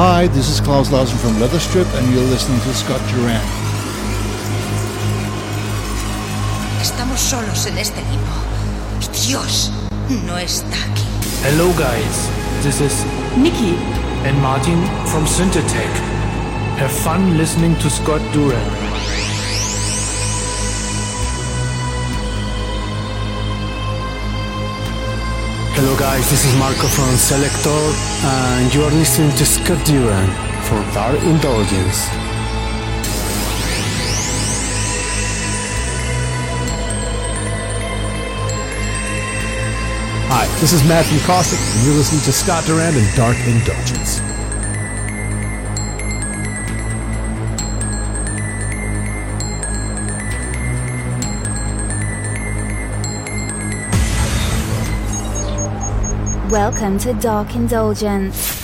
Hi, this is Klaus Larsen from Leatherstrip, and you're listening to Scott Durand. Estamos solos en este limbo. Y Dios no está aquí. Hello, guys. This is Nikki. and Martin from Synthetech. Have fun listening to Scott Durand. Guys, this is Marco from Selector and you are listening to Scott Durand for Dark Indulgence. Hi, this is Matthew Caustic, and you're listening to Scott Durand and Dark Indulgence. Welcome to Dark Indulgence.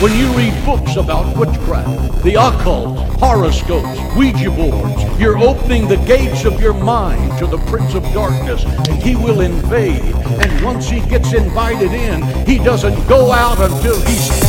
When you read books about witchcraft, the occult, horoscopes, Ouija boards, you're opening the gates of your mind to the Prince of Darkness, and he will invade. And once he gets invited in, he doesn't go out until he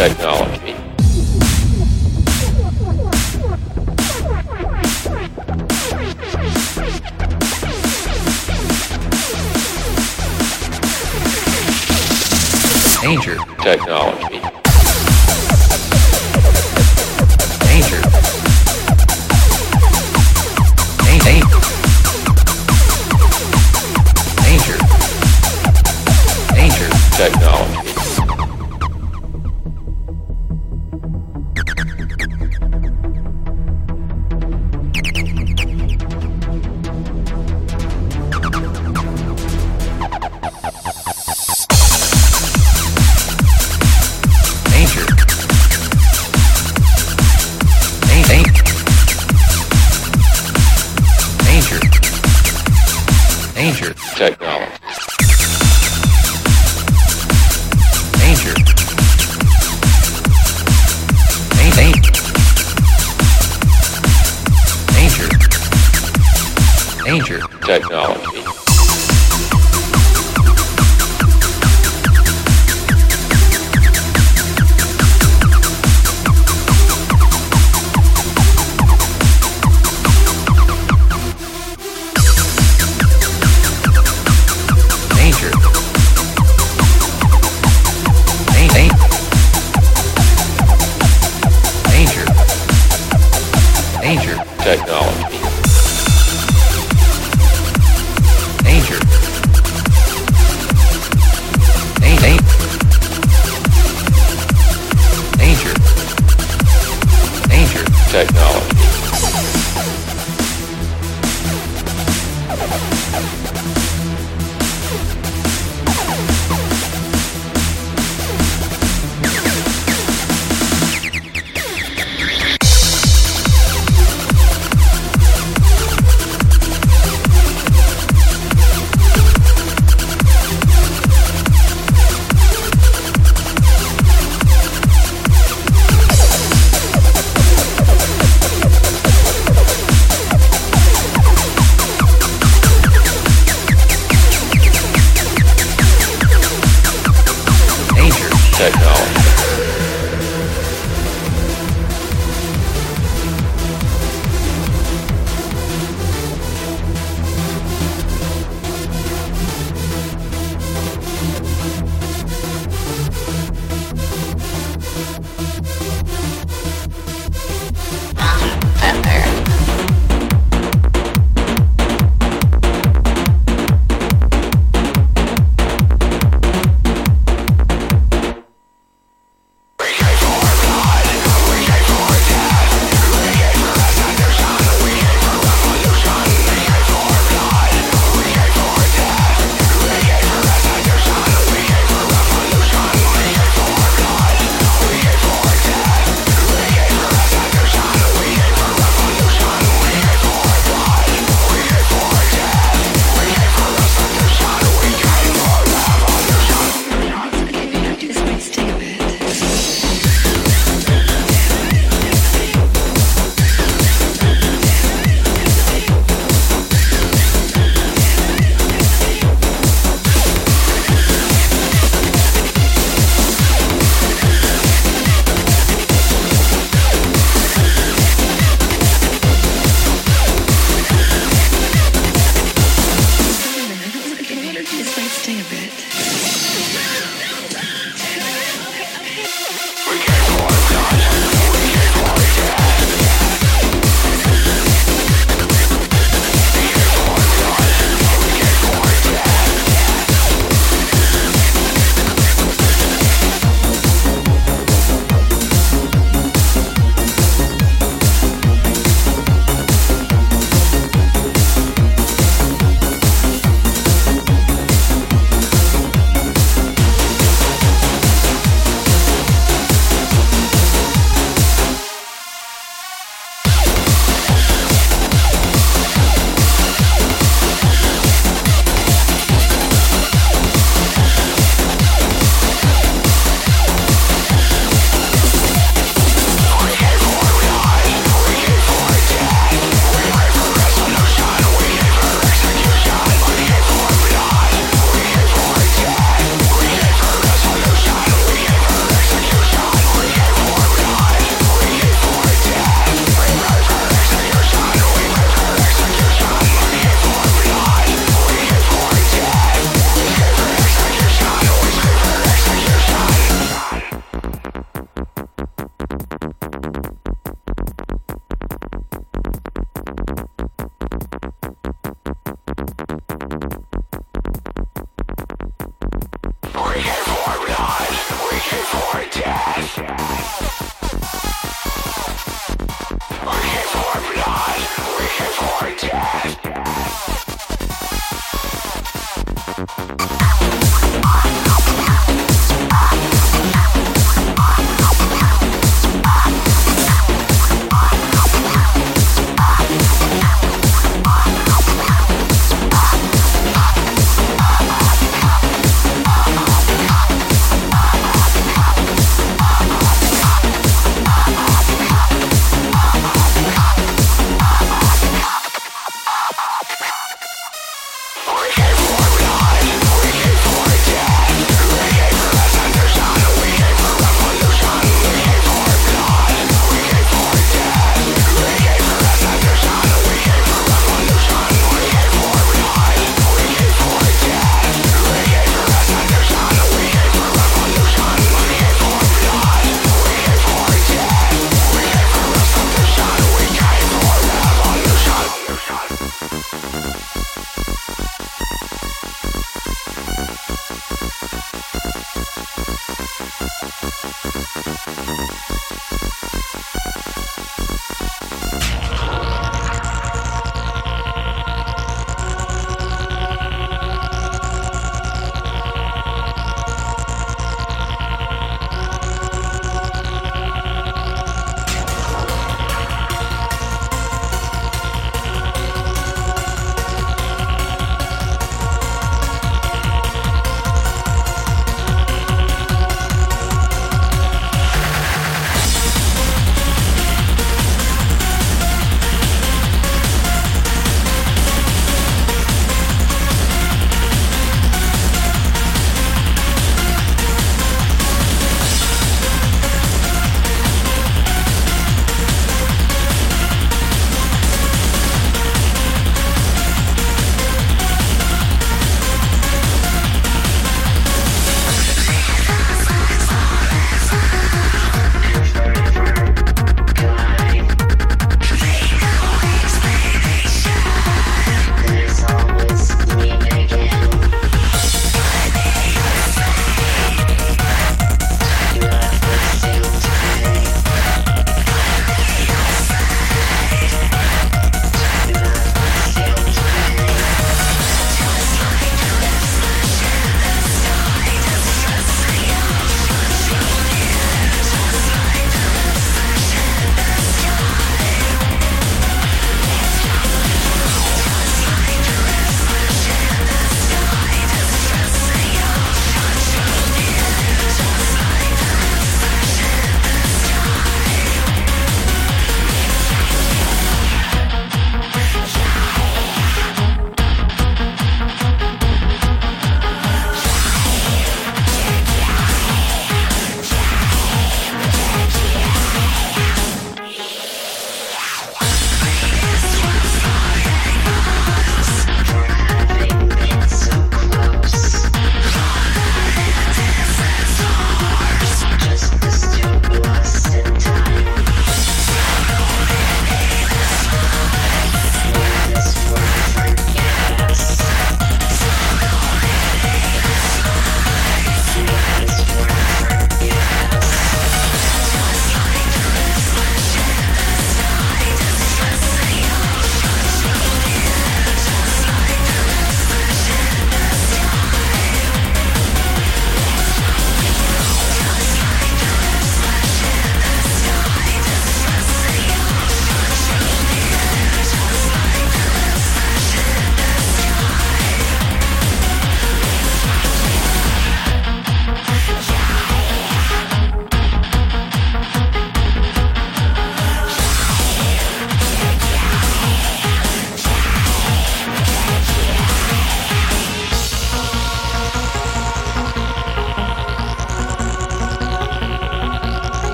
technology. Danger technology. Danger. Danger. Danger. Danger technology.